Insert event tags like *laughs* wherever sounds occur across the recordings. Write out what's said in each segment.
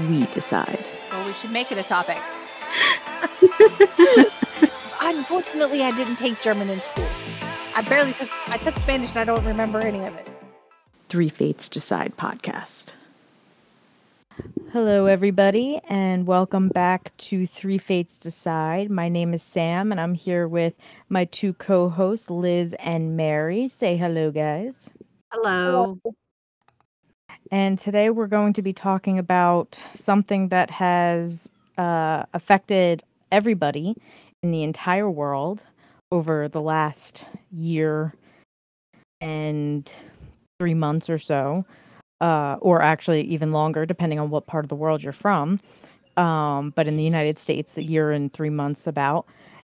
We decide. Well, we should make it a topic. *laughs* Unfortunately, I didn't take German in school. I barely took. I took Spanish and I don't remember any of it. Three Fates Decide podcast. Hello, everybody, and welcome back to Three Fates Decide. My name is Sam, and I'm here with my two co-hosts, Liz and Mary. Say hello, guys. hello. And today we're going to be talking about something that has uh, affected everybody in the entire world over the last year and three months or so, uh, or actually even longer, depending on what part of the world you're from. Um, but in the United States, the year and three months about.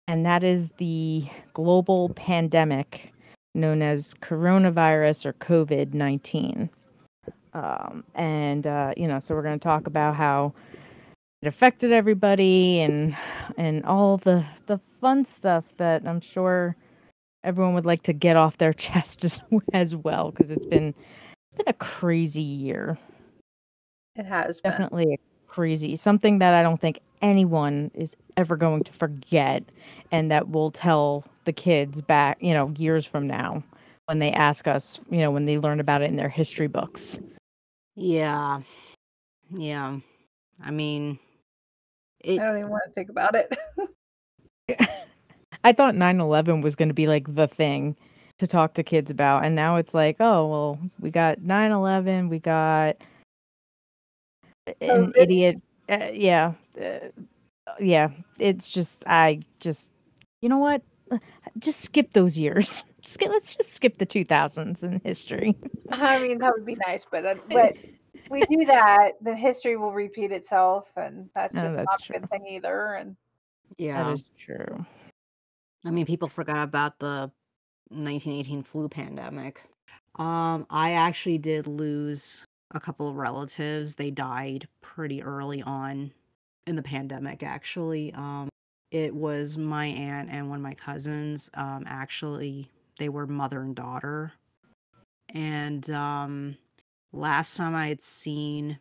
And that is the global pandemic known as coronavirus or COVID 19 um, and uh, you know so we're going to talk about how it affected everybody and and all the the fun stuff that i'm sure everyone would like to get off their *laughs* chest as, as well because it's been it's been a crazy year It has been. definitely crazy something that i don't think anyone is ever going to forget and that will tell the kids back you know years from now when they ask us you know when they learn about it in their history books Yeah, yeah. I mean, I don't even want to think about it. *laughs* I thought 9/11 was going to be like the thing to talk to kids about and now it's like, oh, well, we got 9/11, we got an COVID. idiot uh, yeah. Uh, yeah, it's just I just you know what? Just skip those years. *laughs* Just get, let's just skip the 2000s in history. I mean, that would be nice, but uh, but *laughs* we do that, then history will repeat itself, and that's No, that's not a good thing either. And Yeah, That is true. I mean, people forgot about the 1918 flu pandemic. Um, I actually did lose a couple of relatives. They died pretty early on in the pandemic, actually. Um, it was my aunt and one of my cousins. Um, actually, they were mother and daughter. And um, last time I had seen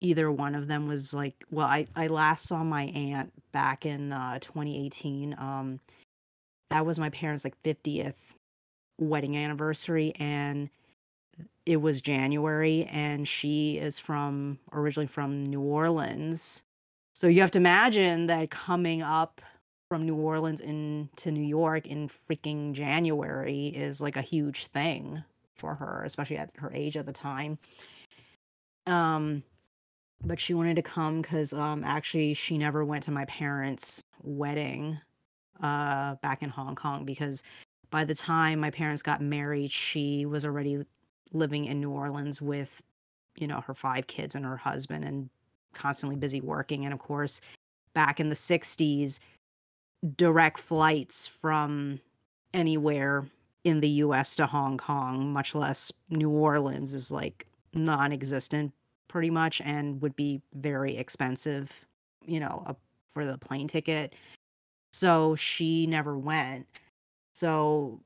either one of them was like, well, I, I last saw my aunt back in uh, 2018. Um, that was my parents' like 50th wedding anniversary and it was January and she is from originally from New Orleans. So you have to imagine that coming up from New Orleans into New York in freaking January is like a huge thing for her, especially at her age at the time. Um but she wanted to come cuz um actually she never went to my parents' wedding uh back in Hong Kong because by the time my parents got married, she was already living in New Orleans with, you know, her five kids and her husband and constantly busy working. And of course, back in the 60s, direct flights from anywhere in the US to Hong Kong, much less New Orleans, is like non existent pretty much and would be very expensive, you know, uh, for the plane ticket. So she never went. So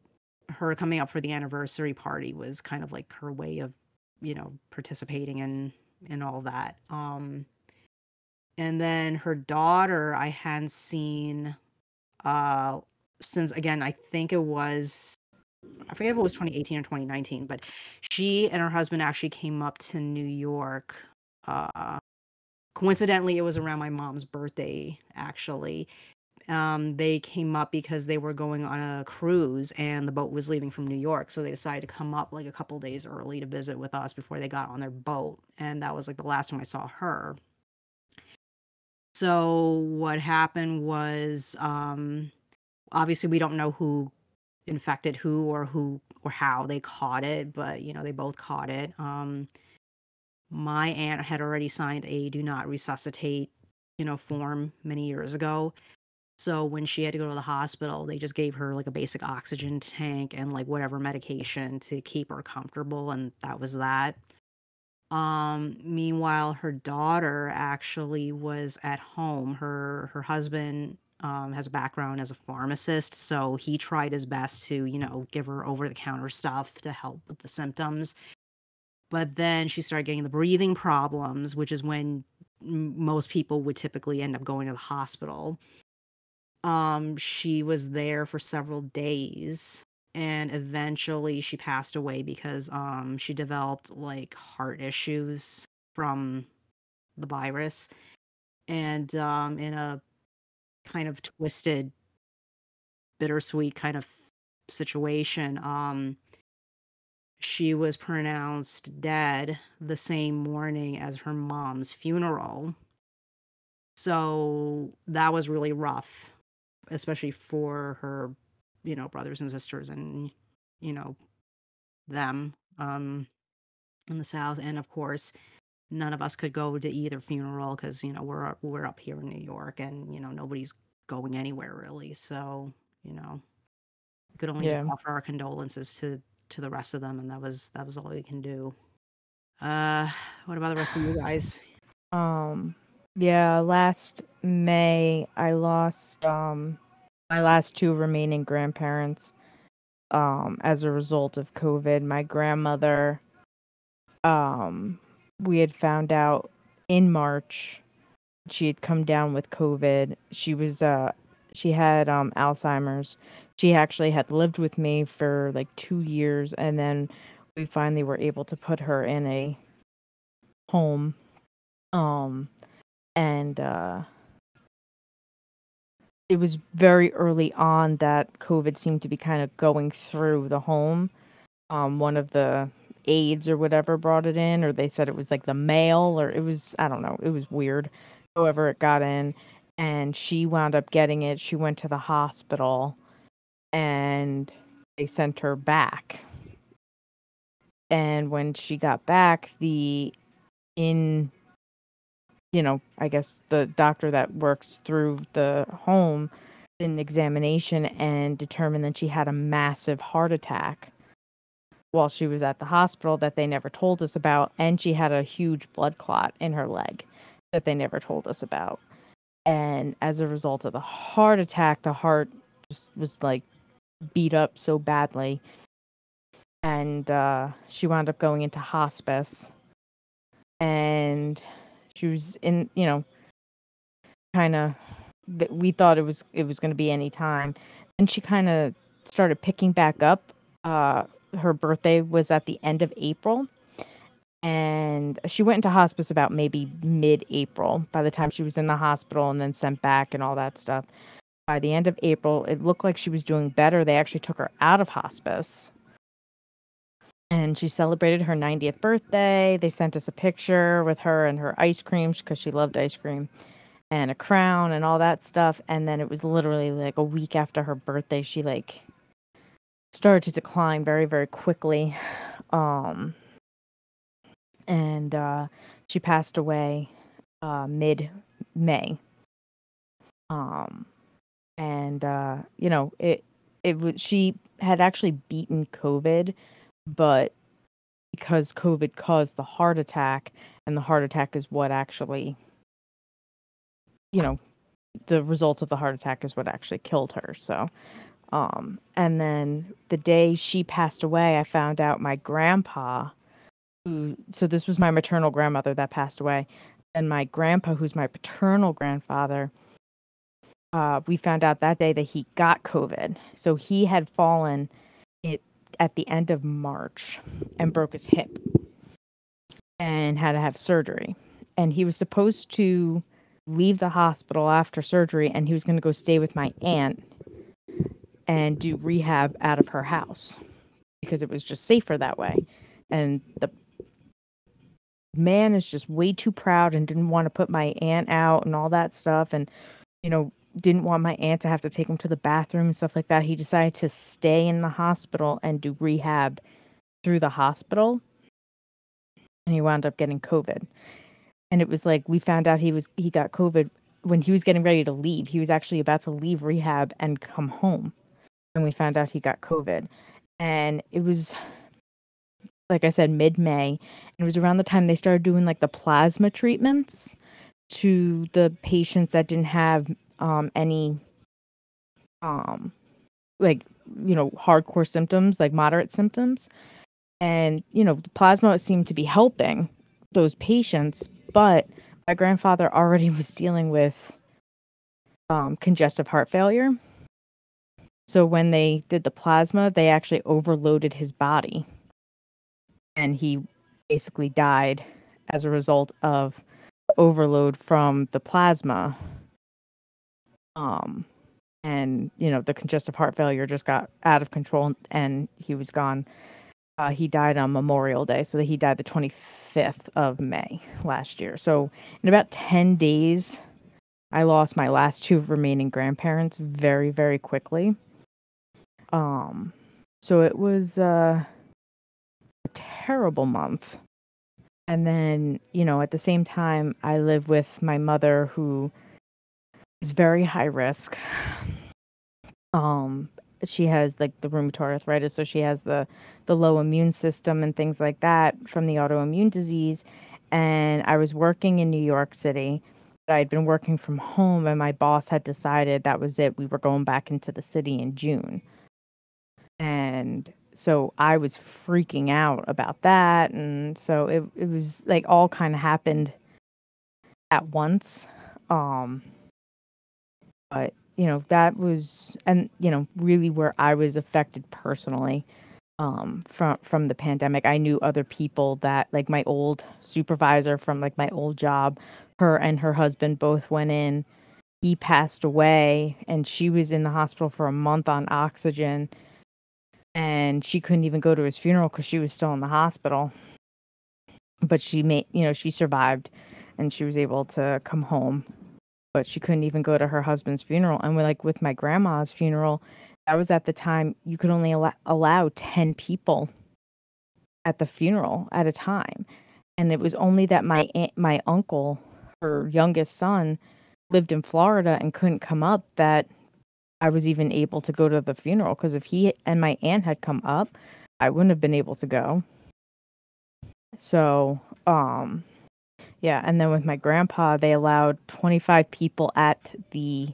her coming up for the anniversary party was kind of like her way of, you know, participating in in all that. Um and then her daughter I hadn't seen uh since again I think it was I forget if it was 2018 or 2019, but she and her husband actually came up to New York. Uh coincidentally it was around my mom's birthday actually um, they came up because they were going on a cruise and the boat was leaving from New York. So they decided to come up like a couple days early to visit with us before they got on their boat. And that was like the last time I saw her. So what happened was um, obviously we don't know who infected who or who or how they caught it, but you know, they both caught it. Um, my aunt had already signed a do not resuscitate, you know, form many years ago. So when she had to go to the hospital, they just gave her like a basic oxygen tank and like whatever medication to keep her comfortable and that was that. Um meanwhile her daughter actually was at home. Her her husband um has a background as a pharmacist, so he tried his best to, you know, give her over the counter stuff to help with the symptoms. But then she started getting the breathing problems, which is when most people would typically end up going to the hospital. Um, she was there for several days and eventually she passed away because um she developed like heart issues from the virus and um in a kind of twisted bittersweet kind of situation um she was pronounced dead the same morning as her mom's funeral. So that was really rough especially for her, you know, brothers and sisters and, you know, them um in the South. And of course, none of us could go to either funeral because, you know, we're we're up here in New York and, you know, nobody's going anywhere really. So, you know, we could only Yeah. offer our condolences to to the rest of them and that was that was all we can do. Uh what about the rest of you guys? *sighs* Um, yeah, last May I lost um my last two remaining grandparents um as a result of COVID. My grandmother um we had found out in March she had come down with COVID. She was uh she had um Alzheimer's. She actually had lived with me for like 2 years and then we finally were able to put her in a home um and uh it was very early on that COVID seemed to be kind of going through the home. Um, one of the aides or whatever brought it in, or they said it was like the mail, or it was, I don't know, it was weird. However, it got in, and she wound up getting it. She went to the hospital, and they sent her back. And when she got back, the in you know, I guess the doctor that works through the home an examination and determined that she had a massive heart attack while she was at the hospital that they never told us about. And she had a huge blood clot in her leg that they never told us about. And as a result of the heart attack, the heart just was like beat up so badly. And uh, she wound up going into hospice. And she was in you know kind of that we thought it was it was going to be any time. And she kind of started picking back up uh her birthday was at the end of april. And she went into hospice about maybe mid-april by the time she was in the hospital and then sent back and all that stuff. By the end of april it looked like she was doing better. They actually took her out of hospice and she celebrated her 90th birthday. They sent us a picture with her and her ice cream because she loved ice cream and a crown and all that stuff. And then it was literally like a week after her birthday, she like started to decline very, very quickly. Um, and uh, she passed away uh, mid May. Um, and uh, you know, it it was she had actually beaten COVID but because COVID caused the heart attack, and the heart attack is what actually, you know, the results of the heart attack is what actually killed her. So, um, and then the day she passed away, I found out my grandpa, who, so this was my maternal grandmother that passed away, and my grandpa, who's my paternal grandfather, uh, we found out that day that he got COVID. So he had fallen it at the end of March and broke his hip and had to have surgery. And he was supposed to leave the hospital after surgery and he was going to go stay with my aunt and do rehab out of her house because it was just safer that way. And the man is just way too proud and didn't want to put my aunt out and all that stuff and you know didn't want my aunt to have to take him to the bathroom and stuff like that. He decided to stay in the hospital and do rehab through the hospital. and he wound up getting COVID. And it was like we found out he was he got COVID when he was getting ready to leave. He was actually about to leave rehab and come home. And we found out he got COVID. And it was like I said, mid May. It was around the time they started doing like the plasma treatments to the patients that didn't have um, any um like you know hardcore symptoms like moderate symptoms. And you know plasma seemed to be helping those patients but my grandfather already *laughs* was dealing with um, congestive heart failure. So when they did the plasma they actually overloaded his body. And he basically died as a result of overload from the plasma um and you know the congestive heart failure just got out of control and he was gone. Uh, he died on memorial day so that he died the 25th of may last year. So in about 10 days i lost my last two remaining grandparents very very quickly. Um so it was uh, a terrible month. And then you know at the same time i live with my mother who is very high risk. Um, she has like the rheumatoid arthritis, so she has the the low immune system and things like that from the autoimmune disease. And I was working in New York City. I had been working from home, and my boss had decided that was it. We were going back into the city in June, and so I was freaking out about that. And so it it was like all kind of happened at once. Um, but you know that was and you know really where i was affected personally um from from the pandemic. I knew other people that like my old supervisor from like my old job her and her husband both went in. He passed away and she was in the hospital for a month on oxygen and she couldn't even go to his funeral because she was still in the hospital. But she made you know she survived and she was able to come home but she couldn't even go to her husband's funeral. And with, like with my grandma's funeral, that was at the time you could only allow, allow 10 people at the funeral at a time. And it was only that my aunt, my uncle, her youngest son, lived in Florida and couldn't come up that I was even able to go to the funeral because if he and my aunt had come up, I wouldn't have been able to go. So, um yeah, and then with my grandpa, they allowed 25 people at the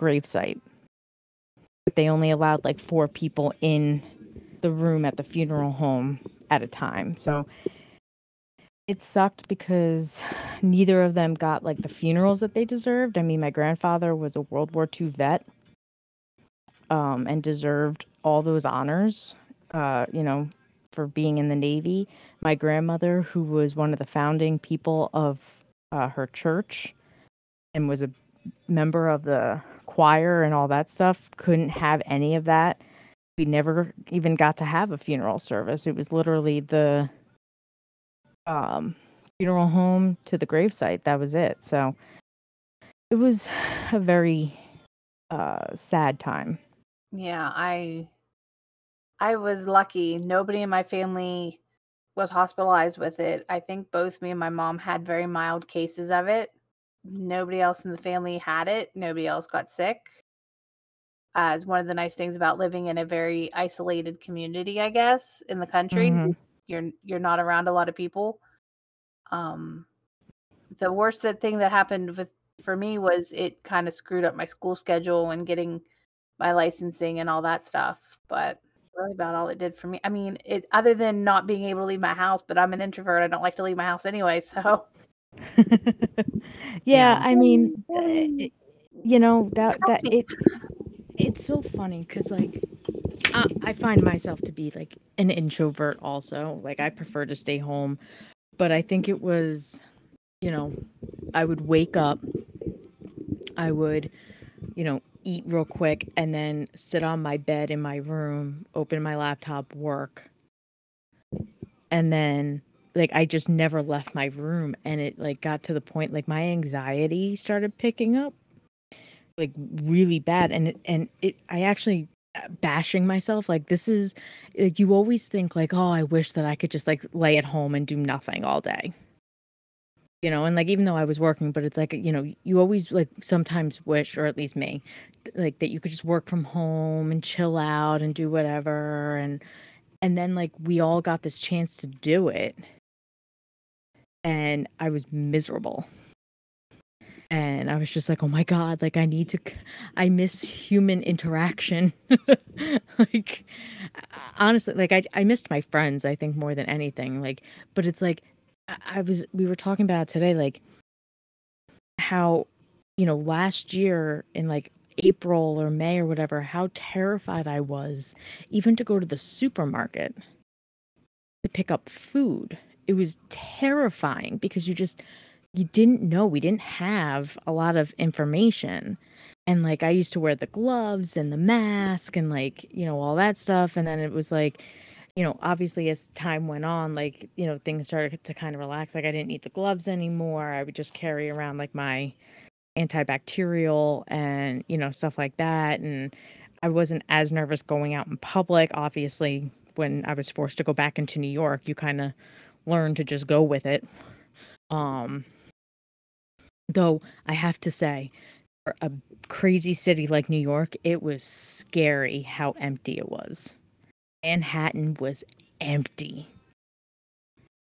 gravesite. But they only allowed like four people in the room at the funeral home at a time. So it sucked because neither of them got like the funerals that they deserved. I mean, my grandfather was a World War II vet um, and deserved all those honors. Uh, you know, for being in the Navy. My grandmother, who was one of the founding people of uh, her church and was a member of the choir and all that stuff, couldn't have any of that. We never even got to have a funeral service. It was literally the um, funeral home to the gravesite. That was it. So it was *sighs* a very uh, sad time. Yeah, I I was lucky. Nobody in my family was hospitalized with it. I think both me and my mom had very mild cases of it. Nobody else in the family had it. Nobody else got sick. Uh, it's one of the nice things about living in a very isolated community, I guess, in the country. Mhm. You're you're not around a lot of people. Um, the worst that thing that happened with for me was it kind of screwed up my school schedule and getting my licensing and all that stuff. But really about all it did for me. I mean, it other than not being able to leave my house, but I'm an introvert. I don't like to leave my house anyway. So *laughs* yeah, Yeah. I mean, it, you know that that it it's so funny because like I, I find myself to be like an introvert also. Like I prefer to stay home, but I think it was, you know, I would wake up, I would, you know, eat real quick, and then sit on my bed in my room, open my laptop, work, and then like I just never left my room and it like got to the point like my anxiety started picking up like really bad. And it and it I actually uh, bashing myself like this is like you always think like oh i wish that i could just like lay at home and do nothing all day you know and like even though i was working but it's like you know you always like sometimes wish or at least me like that you could just work from home and chill out and do whatever and and then like we all got this chance to do it and i was miserable and I was just like, oh my god, like I need to, I miss human interaction. *laughs* like, honestly, like I I missed my friends. I think more than anything. Like, but it's like I was we were talking about today, like how you know last year in like April or May or whatever, how terrified I was even to go to the supermarket to pick up food. It was terrifying because you just you didn't know. We didn't have a lot of information. And like i used to wear the gloves and the mask and like you know all that stuff. And then it was like you know obviously as time went on like you know things started to kind of relax like i didn't need the gloves anymore i would just carry around like my antibacterial and you know stuff like that and i wasn't as nervous going out in public obviously when i was forced to go back into new york you kind of learn to just go with it um Though I have to say, for a crazy city like New York, it was scary how empty it was. Manhattan was empty.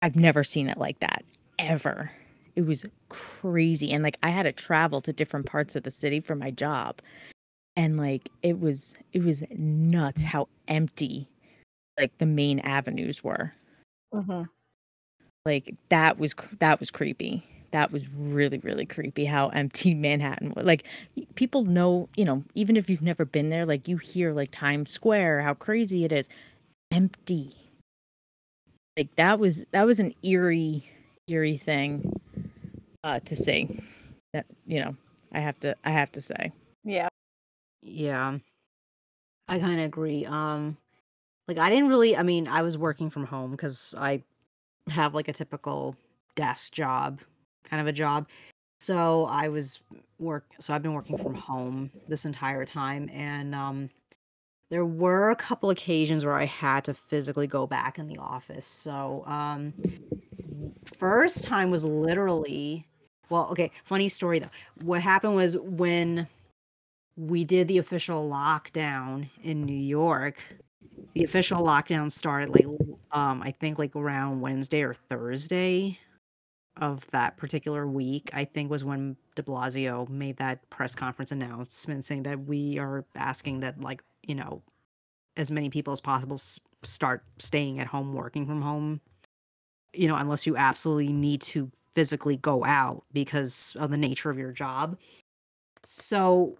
I've never seen it like that ever. It was crazy. And like I had to travel to different parts of the city for my job. And like it was it was nuts how empty like the main avenues were. Mm-hmm. Like that was that was creepy that was really really creepy how empty *laughs* manhattan was like people know you know even if you've never been there like you hear like times square how crazy it is empty like that was that was an eerie eerie thing uh to see that you know i have to i have to say Yeah. Yeah, I kind of agree. Um, like I didn't really, I mean, I was working from home because I have like a typical desk job kind of a job. So I was work so I've been working from home this entire time and um there were a couple occasions where I had to physically go back in the office. So um first time was literally well, okay, funny story though. What happened was when we did the official lockdown in New York, the official lockdown started like um I think like around Wednesday or Thursday of that particular week, I think was when de Blasio made that press conference announcement saying that we are asking that, like, you know, as many people as possible s- start staying at home, working from home, you know, unless you absolutely need to physically go out because of the nature of your job. So,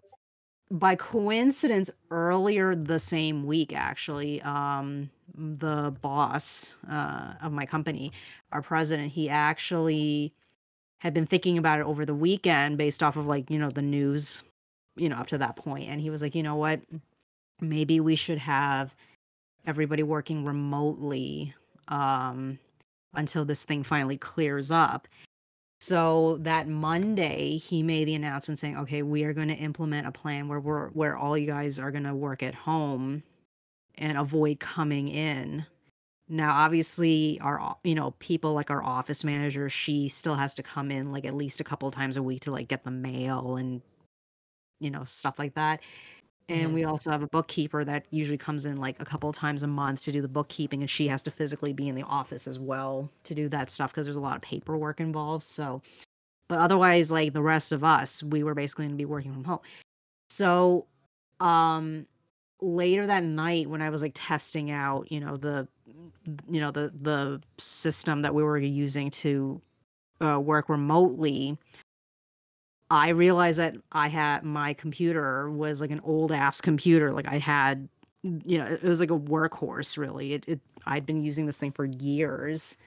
by coincidence, earlier the same week, actually, um, the boss uh, of my company, our president, he actually had been thinking about it over the weekend based off of like, you know, the news, you know, up to that. And he was like, you know what? Maybe we should have everybody working remotely um, until this thing finally clears up. So that Monday, he made the announcement saying, "Okay, we are going to implement a plan where we're where all you guys are going to work at home and avoid coming in." Now, obviously, our you know people like our office manager, she still has to come in like at least a couple times a week to like get the mail and you know stuff like that. And Mhm. we also have a bookkeeper that usually comes in like a couple times a month to do the bookkeeping, and she has to physically be in the office as well to do that stuff because there's a lot of paperwork involved. So, but otherwise, like the rest of us, we were basically going to be working from home. So, um, later that night when I was like testing out, you know, the, you know, the the system that we were using to uh, work remotely, I realized that I had my computer was like an old ass computer. Like I had, you know, it was like a workhorse really. It, it I'd been using this thing for years.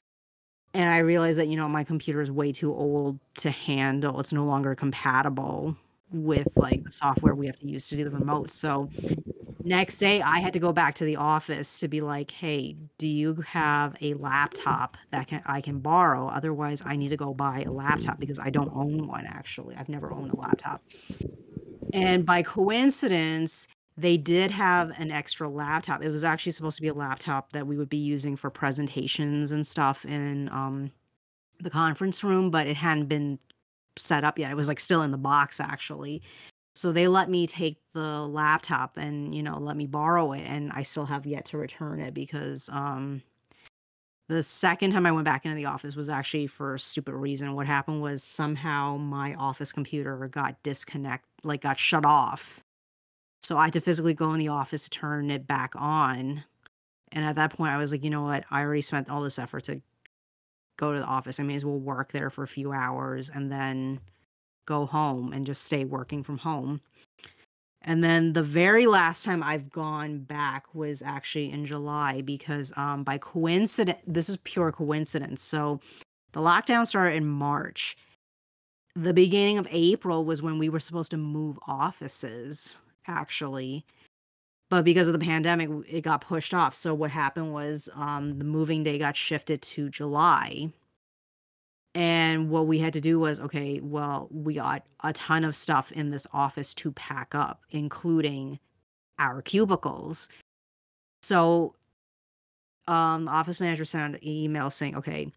And I realized that, you know, my computer is way too old to handle. It's no longer compatible with like the software we have to use to do the remote. So next day I had to go back to the office to be like, "Hey, do you have a laptop that can I can borrow? Otherwise, I need to go buy a laptop because I don't own one actually. I've never owned a laptop." And by coincidence, they did have an extra laptop. It was actually supposed to be a laptop that we would be using for presentations and stuff in um, the conference room, but it hadn't been set up yet. It was like still in the box actually. So they let me take the laptop and, you know, let me borrow it and I still have yet to return it because um the second time I went back into the office was actually for a stupid reason. What happened was somehow my office computer got disconnect like got shut off. So I had to physically go in the office to turn it back on. And at that point I was like, you know what? I already spent all this effort to go to the office. I may as well work there for a few hours and then go home and just stay working from home. And then the very last time I've gone back was actually in July because um by coincidence this is pure coincidence. So the lockdown started in March. The beginning of April was when we were supposed to move offices actually. But because of the pandemic it got pushed off. So what happened was um the moving day got shifted to July. And what we had to do was, okay, well, we got a ton of stuff in this office to pack up, including our cubicles. So um the office manager sent an email saying, okay,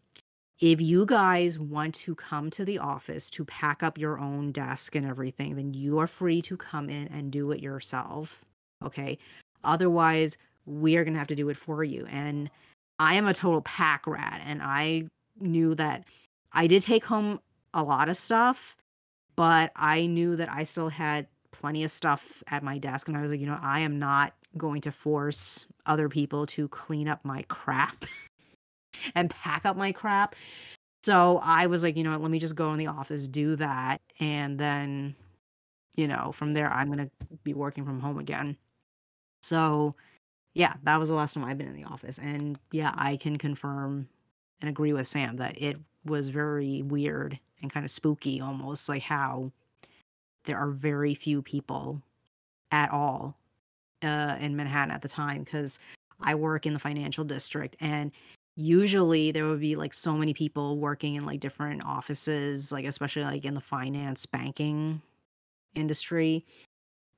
if you guys want to come to the office to pack up your own desk and everything, then you are free to come in and do it yourself. Okay. Otherwise, we are going to have to do it for you. And I am a total pack rat. And I knew that I did take home a lot of stuff, but I knew that I still had plenty of stuff at my desk. And I was like, you know, I am not going to force other people to clean up my crap *laughs* and pack up my crap. So I was like, you know let me just go in the office, do that. And then, you know, from there, I'm going to be working from home again. So, yeah, that was the last time I've been in the office. And yeah, I can confirm and agree with Sam that it was very weird and kind of spooky almost, like how there are very few people at all uh, in Manhattan at the time because I work in the financial district and usually there would be like so many people working in like different offices like especially like in the finance banking industry.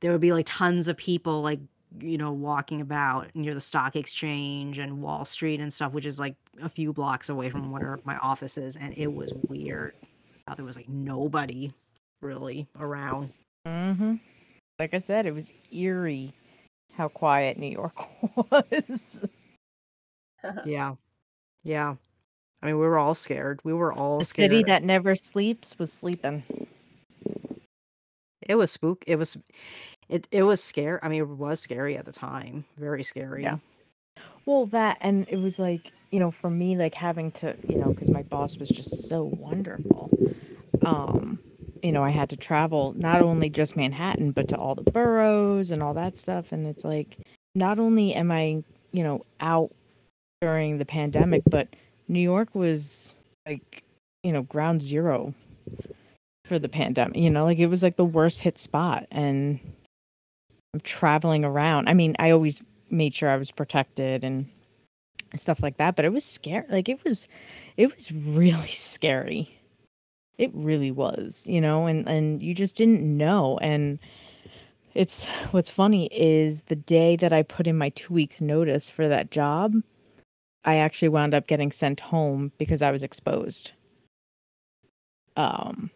There would be like tons of people like you know walking about near the stock exchange and wall street and stuff which is like a few blocks away from where my office is and it was weird how there was like nobody really around Mm-hmm. Like I said, it was eerie how quiet New York *laughs* was. *laughs* yeah yeah i mean we were all scared we were all The scared city that never sleeps was sleeping. it was spook it was it, it was scary i mean it was scary at the time very scary Yeah. Well, that and it was like you know for me like having to you know because my boss was just so wonderful. Um, you know I had to travel not only just Manhattan but to all the boroughs and all that stuff, and it's like not only am I you know out during the pandemic, but New York was like you know ground zero for the pandemic. You know, like it was like the worst hit spot, and traveling around. I mean, I always made sure I was protected and stuff like that, but it was scary. Like it was, it was really *laughs* scary. It really was, you know, and and you just didn't know. And it's what's funny is the day that I put in my two weeks notice for that job, I actually wound up getting sent home because I was exposed. Um,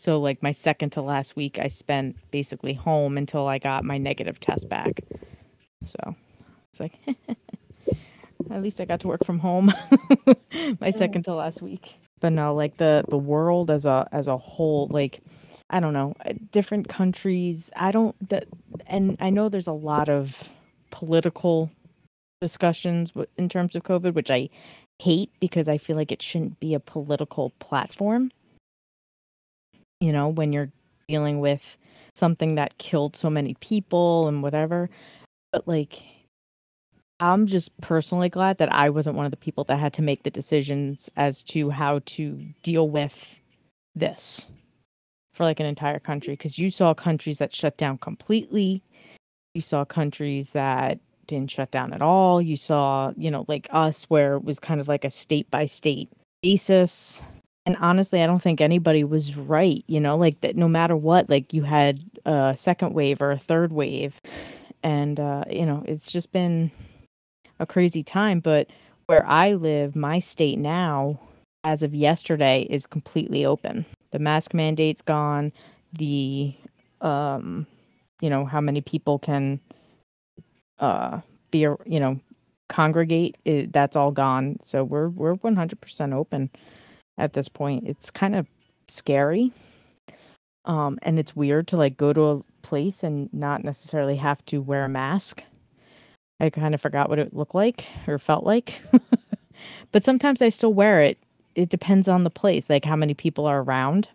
so like my second to last week, I spent basically home until I got my negative test back. So it's like, *laughs* at least I got to work from home. *laughs* my second to last week. But no, like the the world as a as a whole, like I don't know, uh, different countries. I don't that, and I know there's a lot of political discussions in terms of COVID, which I hate because I feel like it shouldn't be a political platform. You know, when you're dealing with something that killed so many people and whatever. But like, I'm just personally glad that I wasn't one of the people that had to make the decisions as to how to deal with this for like an entire country. Because you saw countries that shut down completely, you saw countries that didn't shut down at all. You saw, you know, like us, where it was kind of like a state by state basis. And honestly, I don't think anybody was right, you know, like that no matter what, like you had a second wave or a third wave. And uh, you know, it's just been a crazy time, but where I live, my state now, as of yesterday, is completely open. The mask mandate's gone. The um, you know, how many people can uh be you know congregate it, that's all gone so we're we're 100% open at this point. It's kind of scary um and it's weird to like go to a place and not necessarily have to wear a mask. I kind of forgot what it looked like or felt like. *laughs* But sometimes i still wear it. It depends on the place like how many people are around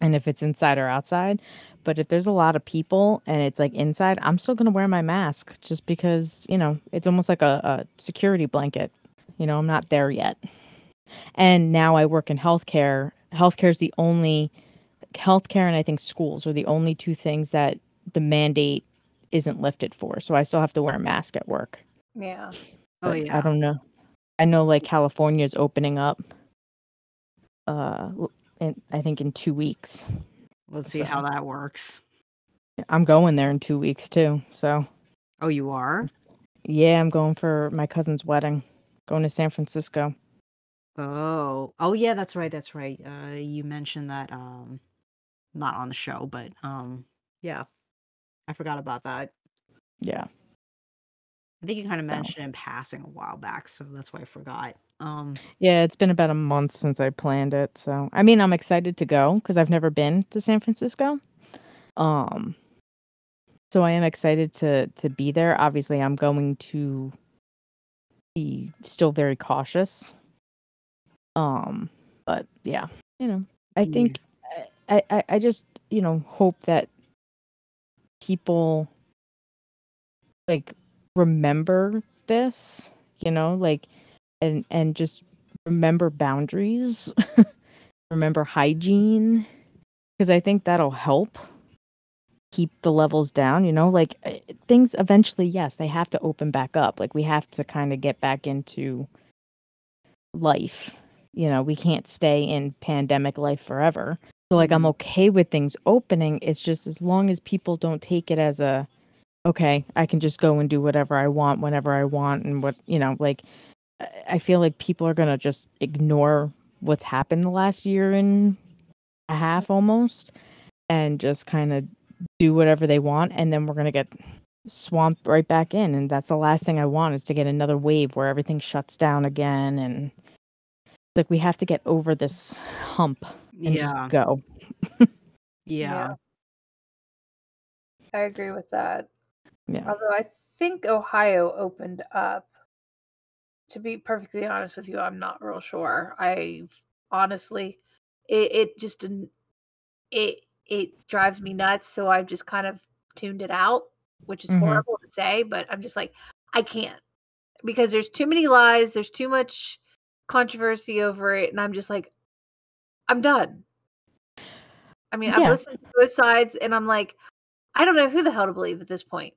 and if it's inside or outside. But if there's a lot of people and it's like inside, I'm still gonna wear my mask just because, you know, it's almost like a, a security blanket. You know, I'm not there yet. And now I work in healthcare. Healthcare is the only healthcare and I think schools are the only two things that the mandate isn't lifted for. So I still have to wear a mask at work. Yeah. Oh yeah. I don't know. I know like California is opening up uh l- in, I think in 2 weeks. Let's see how that works. I'm going there in 2 weeks too. So Oh, you are? Yeah, I'm going for my cousin's wedding. Going to San Francisco. Oh. Oh yeah, that's right, that's right. Uh you mentioned that um not on the show, but um yeah. I forgot about that. Yeah. I think you kind of So- mentioned in passing a while back, so that's why I forgot. Um Yeah, it's been about a month since I planned it. So, I mean, I'm excited to go because I've never been to San Francisco. Um, so I am excited to to be there. Obviously, I'm going to be still very cautious. Um, but yeah, you know, I think I, I I just you know hope that people like remember this, you know, like and and just remember boundaries, *laughs* remember hygiene because I think that'll help keep the levels down, you know, like uh, things eventually yes, they have to open back up. Like we have to kind of get back into life. You know, we can't stay in pandemic life forever. So like I'm Mhm. okay with things opening. It's just as long as people don't take it as a okay, I can just go and do whatever I want whenever I want and what, you know, like I- I feel like people are going to just ignore what's happened the last year and a half almost and just kind of do whatever they want and then we're going to get swamped right back in and that's the last thing I want is to get another wave where everything shuts down again and like we have to get over this hump and yeah. just go. Yeah. I agree with that. Yeah. Although I think Ohio opened up. To be perfectly honest with you, I'm not real sure. I honestly, it, it just didn't. It it drives me nuts. So I've just kind of tuned it out, which is Mhm. horrible to say, but I'm just like, I can't because there's too many lies. There's too much controversy over it, and I'm just like, I'm done. I mean, I've listened to both sides, and I'm like, I don't know who the hell to believe at this point.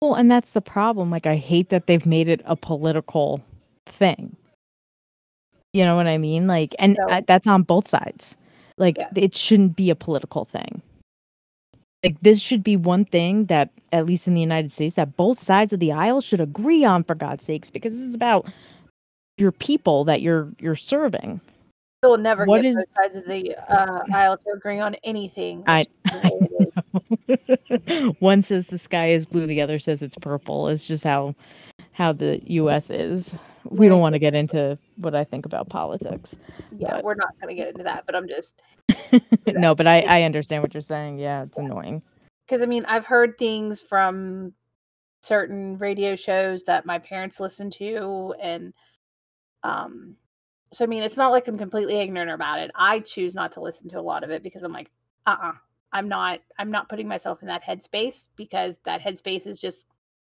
Well, and that's the problem. Like, I hate that they've made it a political thing. You know what I mean? Like, and uh, that's on both sides. Like, Yeah. it shouldn't be a political thing. Like, this should be one thing that, at least in the United States, that both sides of the aisle should agree on, for God's sakes, because this is about your people that you're you're serving. You'll never What get is- both sides of the uh, aisle to agree on anything. I- That's just the way it is. *laughs* one says the sky is blue, the other says it's purple. It's just how how the U.S. is. We don't want to get into what I think about politics. yeah, But- we're not going to get into that, but I'm just *laughs* no, but I I understand what you're saying. Yeah, it's annoying. because I mean I've heard things from certain radio shows that my parents listen to, and um, so I mean it's not like I'm completely ignorant about it. I choose not to listen to a lot of it because I'm like, uh, uh-uh, uh, I'm not, I'm not putting myself in that headspace because that headspace is just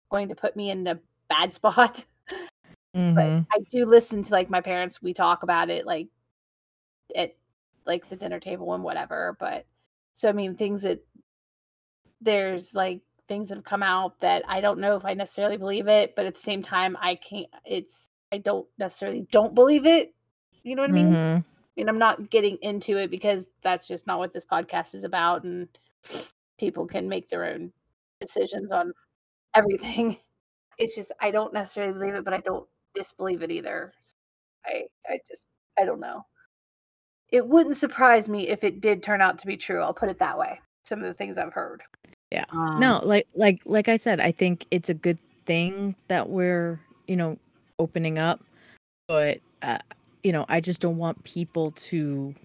going to put me in a *laughs* bad spot. Mhm. I do listen to like my parents. We talk about it like at like the dinner table and whatever. But so I mean, things that there's like things that have come out that I don't know if I necessarily believe it, but at the same time, I can't. It's I don't necessarily don't believe it. You know what I mean? Mhm. mean, I'm not getting into it because that's just not what this podcast is about, and *sniffs* people can make their own decisions on everything. *laughs* It's just I don't necessarily believe it, but I don't disbelieve it either. I I just I don't know. It wouldn't surprise me if it did turn out to be true. I'll put it that way. Some of the things I've heard. Yeah. Um, no, like like like I said, I think it's a good thing that we're, you know, opening up, but uh, you know, I just don't want people to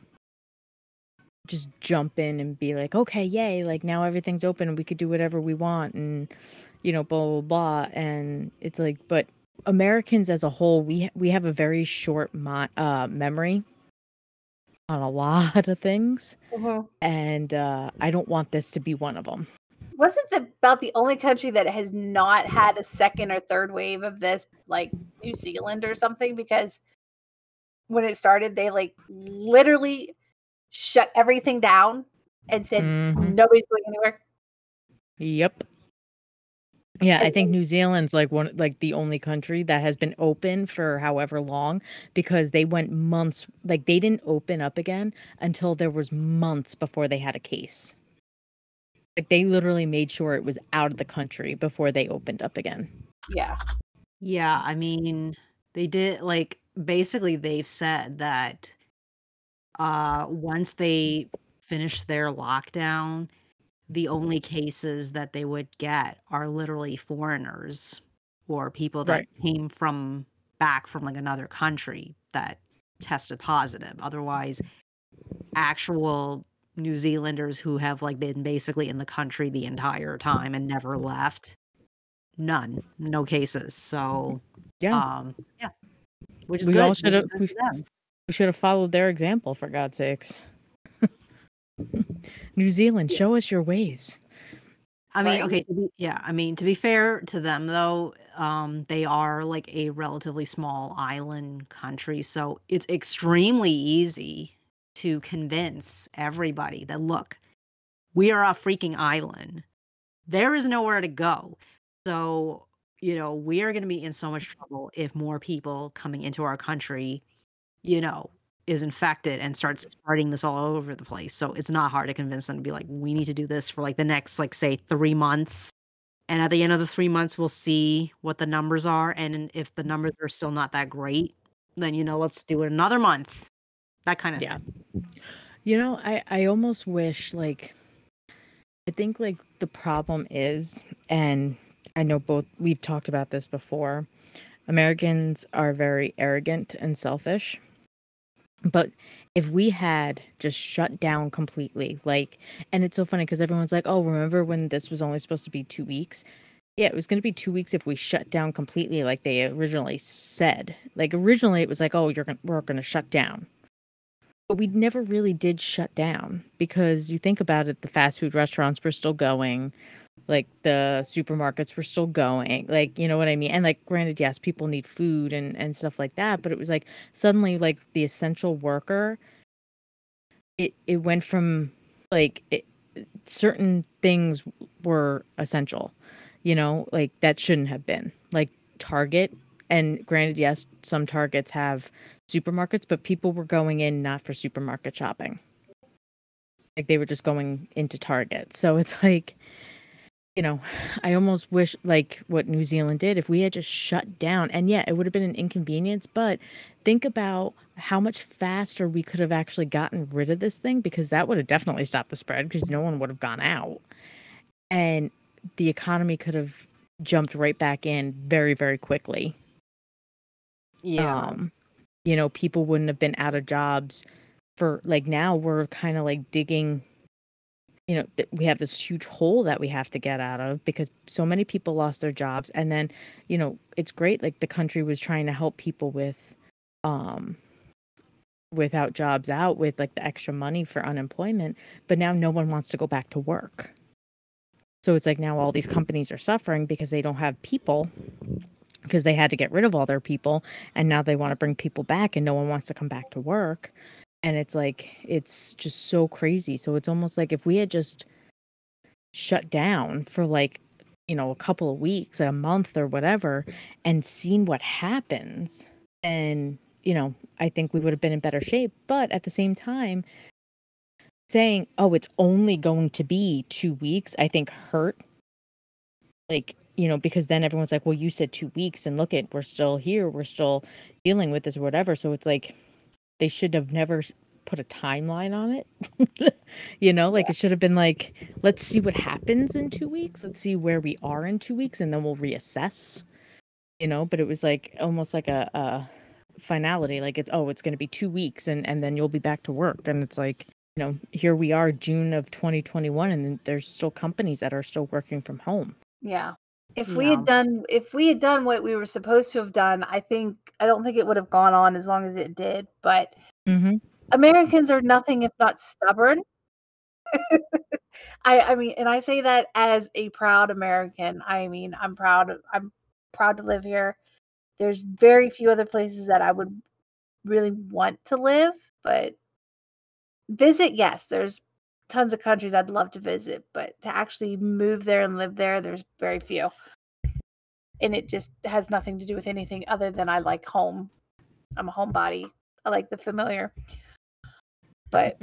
just jump in and be like, "Okay, yay, like now everything's open and we could do whatever we want and you know, blah blah blah." And it's like, but Americans as a whole, we we have a very short mi- uh memory on a *laughs* lot of things, and uh I don't want this to be one of them. Wasn't the, about the only country that has not had a second or third wave of this, like New Zealand or something? Because when it started, they like literally shut everything down and said Mhm. nobody's going anywhere. Yep. Yeah, I think New Zealand's like one like the only country that has been open for however long because they went months like they didn't open up again until there was months before they had a case. Like they literally made sure it was out of the country before they opened up again. Yeah. Yeah, I mean, they did like basically they've said that uh once they finish their lockdown, the only cases that they would get are literally foreigners or people that Right. came from back from like another country that tested positive. Otherwise, actual New Zealanders who have like been basically in the country the entire time and never left, none, no cases. So Yeah. um, yeah, which is We good. all should have we, for we should have followed their example for God's sakes. *laughs* New Zealand, show us your ways. I mean, okay, to be, yeah, I mean, to be fair to them though, um, they are like a relatively small island country, so it's extremely easy to convince everybody that look, we are a freaking island. There is nowhere to go. So, you know, we are going to be in so much trouble if more people coming into our country, you know, is infected and starts spreading this all over the place. So it's not hard to convince them to be like, we need to do this for like the next, like, say, three months. And at the end of the three months, we'll see what the numbers are. And if the numbers are still not that great, then, you know, let's do it another month. That kind of Yeah. thing. You know, I I almost wish like I think like the problem is and I know both we've talked about this before. Americans are very arrogant and selfish. But if we had just shut down completely, like and it's so funny because everyone's like, "Oh, remember when this was only supposed to be 2 weeks?" Yeah, it was going to be 2 weeks if we shut down completely like they originally said. Like originally it was like, "Oh, you're to we're going to shut down." But we never really did shut down because you think about it the fast food restaurants were still going like the supermarkets were still going like you know what i mean? And like granted yes people need food and and stuff like that but it was like suddenly like the essential worker it it went from like it, certain things were essential you know like that shouldn't have been. Like target and granted yes some targets have supermarkets, but people were going in not for supermarket shopping. Like they were just going into Target. So it's *laughs* like, you know, I almost wish like what New Zealand did if we had just shut down. And yeah, it would have been an inconvenience, but think about how much faster we could have actually gotten rid of this thing because that would have definitely stopped the spread because no one would have gone out. And the economy could have jumped right back in very, very quickly. Yeah. Um, you know, people wouldn't have been out of jobs for like now we're kind of like digging you know, th- we have this huge hole that we have to get out of because so many people lost their jobs and then, you know, it's great like the country was trying to help people with um without jobs out with like the extra money for unemployment, but now no one wants to go back to work. So it's like now all these companies are suffering because they don't have people because they had to get rid of all their people and now they want to bring people back and no one wants to come back to work and it's like it's just so crazy so it's almost like if we had just shut down for like you know a couple of weeks a month or whatever and seen what happens and you know, I think we would have been in better shape. But at the same time, saying, oh, it's only going to be two weeks, I think hurt. Like, you know, because then everyone's like, well, you said two weeks and look at, we're still here. We're still dealing with this or whatever. So it's like, they should have never put a timeline on it. *laughs* you know, like it should have been like, let's see what happens in two weeks. Let's see where we are in two weeks and then we'll reassess. You know, but it was like almost like a, a finality. Like it's oh, it's gonna be two weeks and, and then you'll be back to work. And it's like, you know, here we are June of twenty twenty one and there's still companies that are still working from home. Yeah. If we had done if we had done what we were supposed to have done, I think I don't think it would have gone on as long as it did. But Mm-hmm. Americans are nothing if not stubborn. *laughs* I I mean, and I say that as a proud American. I mean, I'm proud of I'm proud to live here. There's very few other places that I would really want to live, but visit, yes, there's tons of countries I'd love to visit, but to actually move there and live there, there's very few. And it just has nothing to do with anything other than I like home. I'm a homebody. I like the familiar. But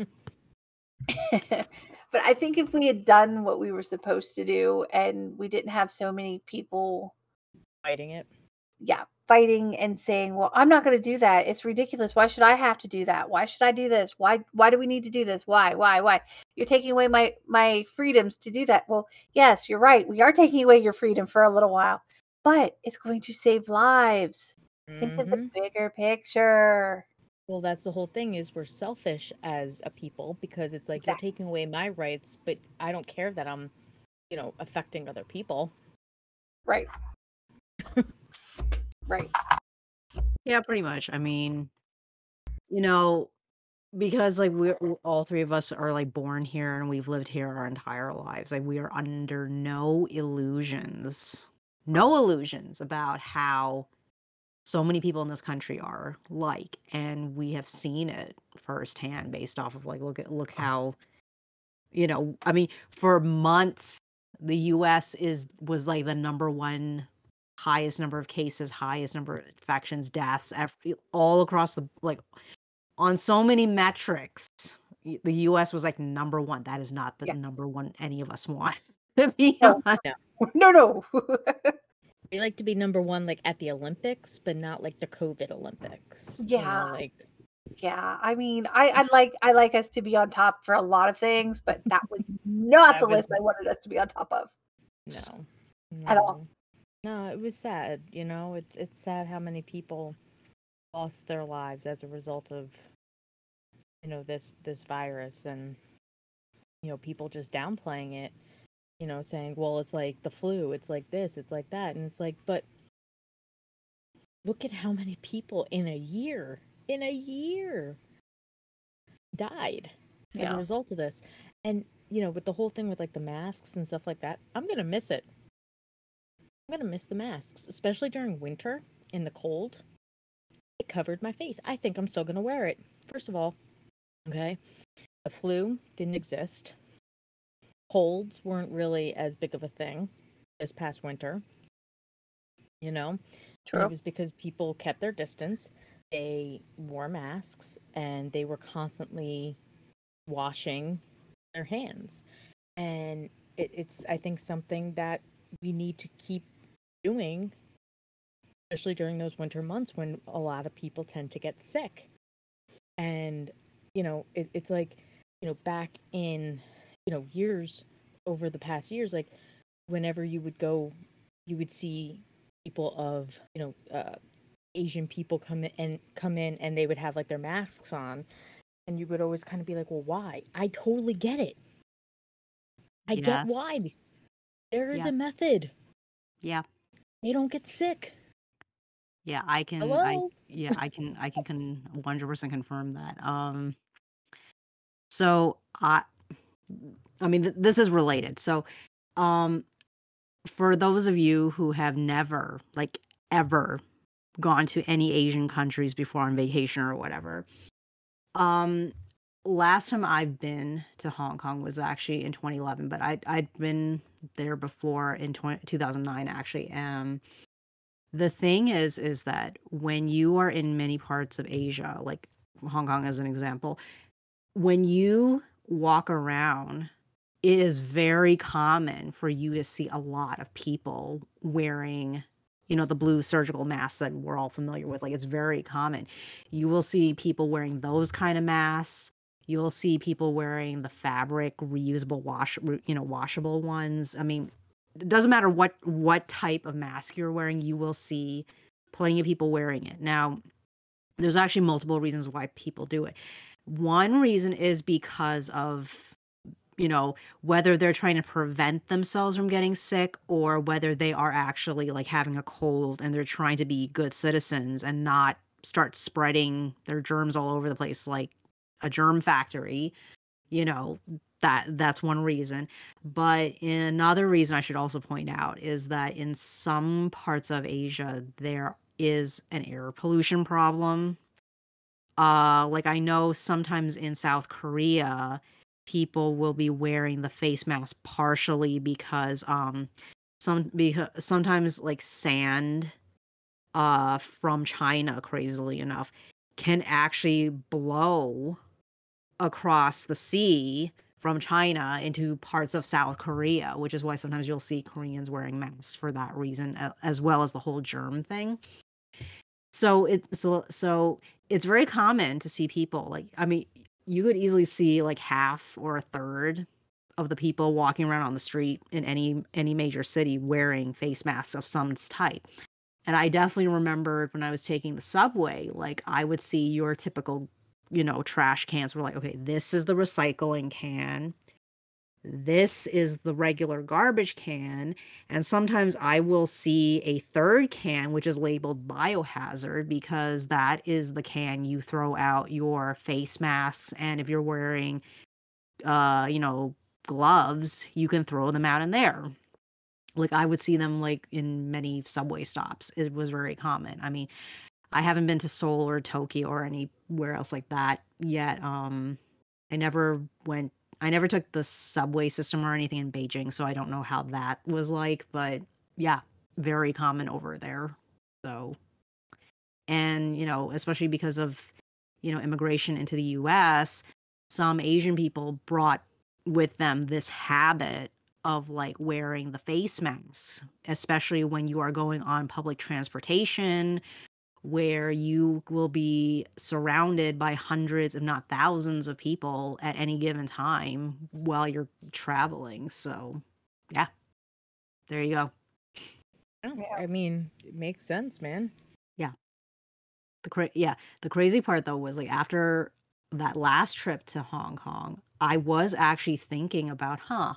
*laughs* but I think if we had done what we were supposed to do and we didn't have so many people Fighting it. yeah, fighting and saying, "Well, I'm not going to do that. It's ridiculous. Why should I have to do that? Why should I do this? Why why do we need to do this? Why? Why? Why? You're taking away my my freedoms to do that." Well, yes, you're right. We are taking away your freedom for a little while, but it's going to save lives. Think of the mm-hmm. bigger picture. Well, that's the whole thing is we're selfish as a people because it's like Exactly. you're taking away my rights, but I don't care that I'm, you know, affecting other people. Right. *laughs* right. Yeah, pretty much. I mean, you know, because like we're all three of us are like born here and we've lived here our entire lives. Like we are under no illusions, no illusions about how so many people in this country are like, and we have seen it firsthand based off of like look at look how, you know, I mean, for months the U.S. is was like the number one highest number of cases, highest number of infections, deaths, every, all across the like on so many metrics. The U.S. was like number one. That is not the Yeah. number one any of us want. *laughs* to be No. honest. No, *laughs* no. *laughs* They like to be number one, like at the Olympics, but not like the COVID Olympics. you know, Yeah. like yeah, I mean, I I like I like us to be on top for a lot of things, but that was not That the was- list I wanted us to be on top of. no, At all. No, it was sad. You know, it's it's sad how many people lost their lives as a result of, you know, this this virus and, you know, people just downplaying it. You know, saying, "Well, it's like the flu. It's like this. It's like that," and it's like, but look at how many people in a year, in a year, died as a result of this. And you know, with the whole thing with like the masks and stuff like that, I'm gonna miss it. I'm gonna miss the masks, especially during winter in the cold. It covered my face. I think I'm still gonna wear it. First of all, okay, the flu didn't exist. Colds weren't really as big of a thing this past winter. You know, True. it was because people kept their distance. They wore masks and they were constantly washing their hands. And it, it's, I think, something that we need to keep doing, especially during those winter months when a lot of people tend to get sick. And, you know, it, it's like, you know, back in, you know, years over the past years, like whenever you would go, you would see people of, you know, uh, Asian people come in and come in and they would have like their masks on and you would always kind of be like, "Well, why?" I totally get it. I get why. There is Yeah. a method. Yeah. They don't get sick. Yeah, I can I yeah, I can I can *laughs* con 100% confirm that. Um so I I mean th- this is related. So um for those of you who have never like ever gone to any Asian countries before on vacation or whatever. Um last time I've been to Hong Kong was actually in 2011, but I I'd been there before in 20, 2009 actually. Um the thing is is that when you are in many parts of Asia, like Hong Kong as an example, when you walk around, it is very common for you to see a lot of people wearing you know the blue surgical masks that we're all familiar with like it's very common you will see people wearing those kind of masks you'll see people wearing the fabric reusable wash you know washable ones. I mean it doesn't matter what what type of mask you're wearing you will see plenty of people wearing it. Now there's actually multiple reasons why people do it. One reason is because of you know whether they're trying to prevent themselves from getting sick or whether they are actually like having a cold and they're trying to be good citizens and not start spreading their germs all over the place like a germ factory you know that that's one reason. But another reason i should also point out is that in some parts of asia there is an air pollution problem. Uh like i know sometimes in south korea people will be wearing the face mask partially because um some because sometimes like sand uh from China crazily enough can actually blow across the sea from China into parts of South Korea, which is why sometimes you'll see Koreans wearing masks for that reason as well as the whole germ thing. So it so so it's very common to see people like I mean you could easily see like half or a third of the people walking around on the street in any any major city wearing face masks of some type. And I definitely remember when I was taking the subway, like I would see your typical, you know, trash cans We're like, okay, this is the recycling can. This is the regular garbage can. And sometimes i will see a third can which is labeled biohazard because that is the can you throw out your face masks and if you're wearing uh you know gloves you can throw them out in there. Like i would see them like in many subway stops. It was very common. I mean i haven't been to seoul or tokyo or anywhere else like that yet um i never went I never took the subway system or anything in Beijing, so I don't know how that was like, but yeah, very common over there. So, and you know, especially because of you know immigration into the US, some Asian people brought with them this habit of like wearing the face masks, especially when you are going on public transportation where you will be surrounded by hundreds, if not thousands, of people at any given time while you're traveling. So, yeah, there you go. I mean, it makes sense, man. Yeah. The cra- yeah, the crazy part though was like after that last trip to Hong Kong, I was actually thinking about, huh,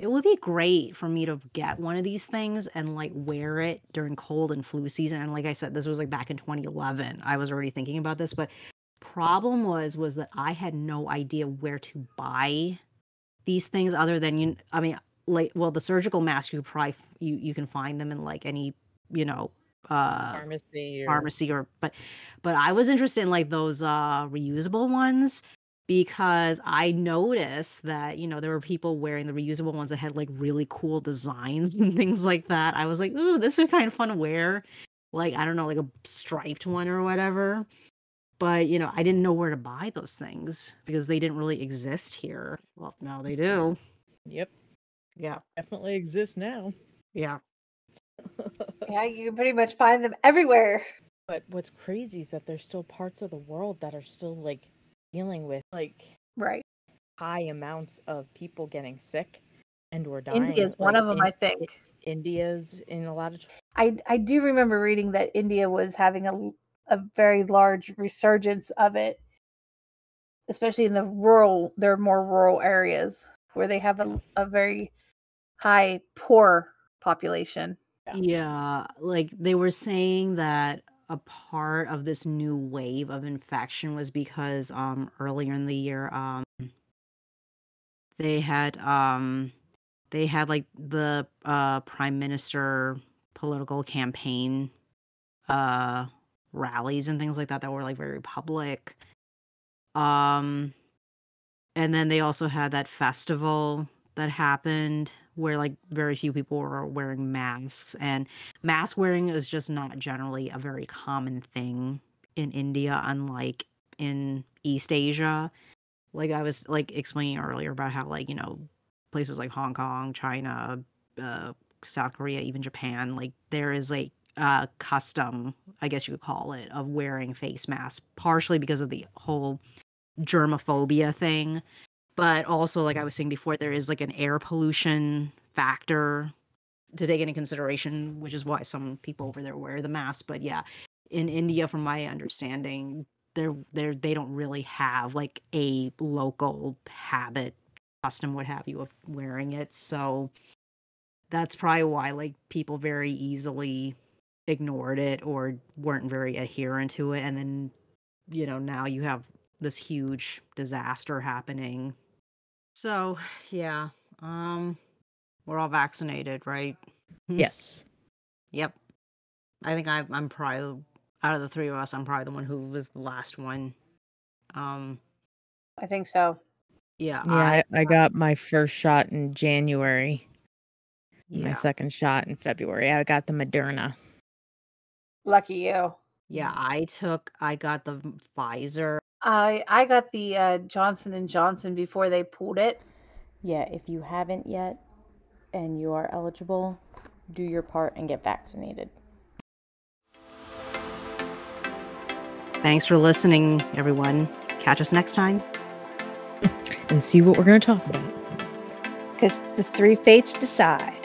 it would be great for me to get one of these things and like wear it during cold and flu season. And like I said, this was like back in 2011. I was already thinking about this, but problem was was that I had no idea where to buy these things other than you I mean like well the surgical mask you probably you you can find them in like any, you know, uh Pharmacy or pharmacy or but but I was interested in like those uh reusable ones because I noticed that, you know, there were people wearing the reusable ones that had like really cool designs *laughs* and things like that. I was like, ooh, this would kind of fun to wear. Like, I don't know, like a striped one or whatever. But, you know, I didn't know where to buy those things because they didn't really exist here. Well, now they do. Yep, Yeah. definitely exist now. Yeah. *laughs* Yeah, you can pretty much find them everywhere. But what's crazy is that there's still parts of the world that are still like dealing with like Right. high amounts of people getting sick and or dying. India's one of them, in- I think. India's in a lot of I I do remember reading that India was having a a very large resurgence of it, especially in the rural, their more rural areas where they have a, a very high poor population. Yeah. Yeah, like they were saying that a part of this new wave of infection was because um earlier in the year um they had um they had like the uh prime minister political campaign uh rallies and things like that that were like very public. Um and then they also had that festival that happened where like very few people were wearing masks and mask wearing is just not generally a very common thing in India unlike in East Asia. Like I was like explaining earlier about how like you know places like Hong Kong, China, uh, South Korea, even Japan, like there is like a custom, I guess you could call it, of wearing face masks, partially because of the whole germophobia thing, but also like I was saying before, there is like an air pollution factor to take into consideration, which is why some people over there wear the mask. But yeah, in India, from my understanding, they're they're they don't really have like a local habit custom what have you of wearing it so that's probably why like people very easily ignored it or weren't very adherent to it and then you know now you have this huge disaster happening so yeah um we're all vaccinated right *laughs* Yes. yep i think I, i'm probably out of the three of us i'm probably the one who was the last one um I think so. yeah Yeah, I, I got my first shot in January. My second shot in February. I got the Moderna. Lucky you. yeah i took i got the pfizer I I got the uh, Johnson and Johnson before they pulled it. Yeah, if you haven't yet and you are eligible, do your part and get vaccinated. thanks for listening everyone catch us next time *laughs* And see what we're going to talk about. Because the three fates decide.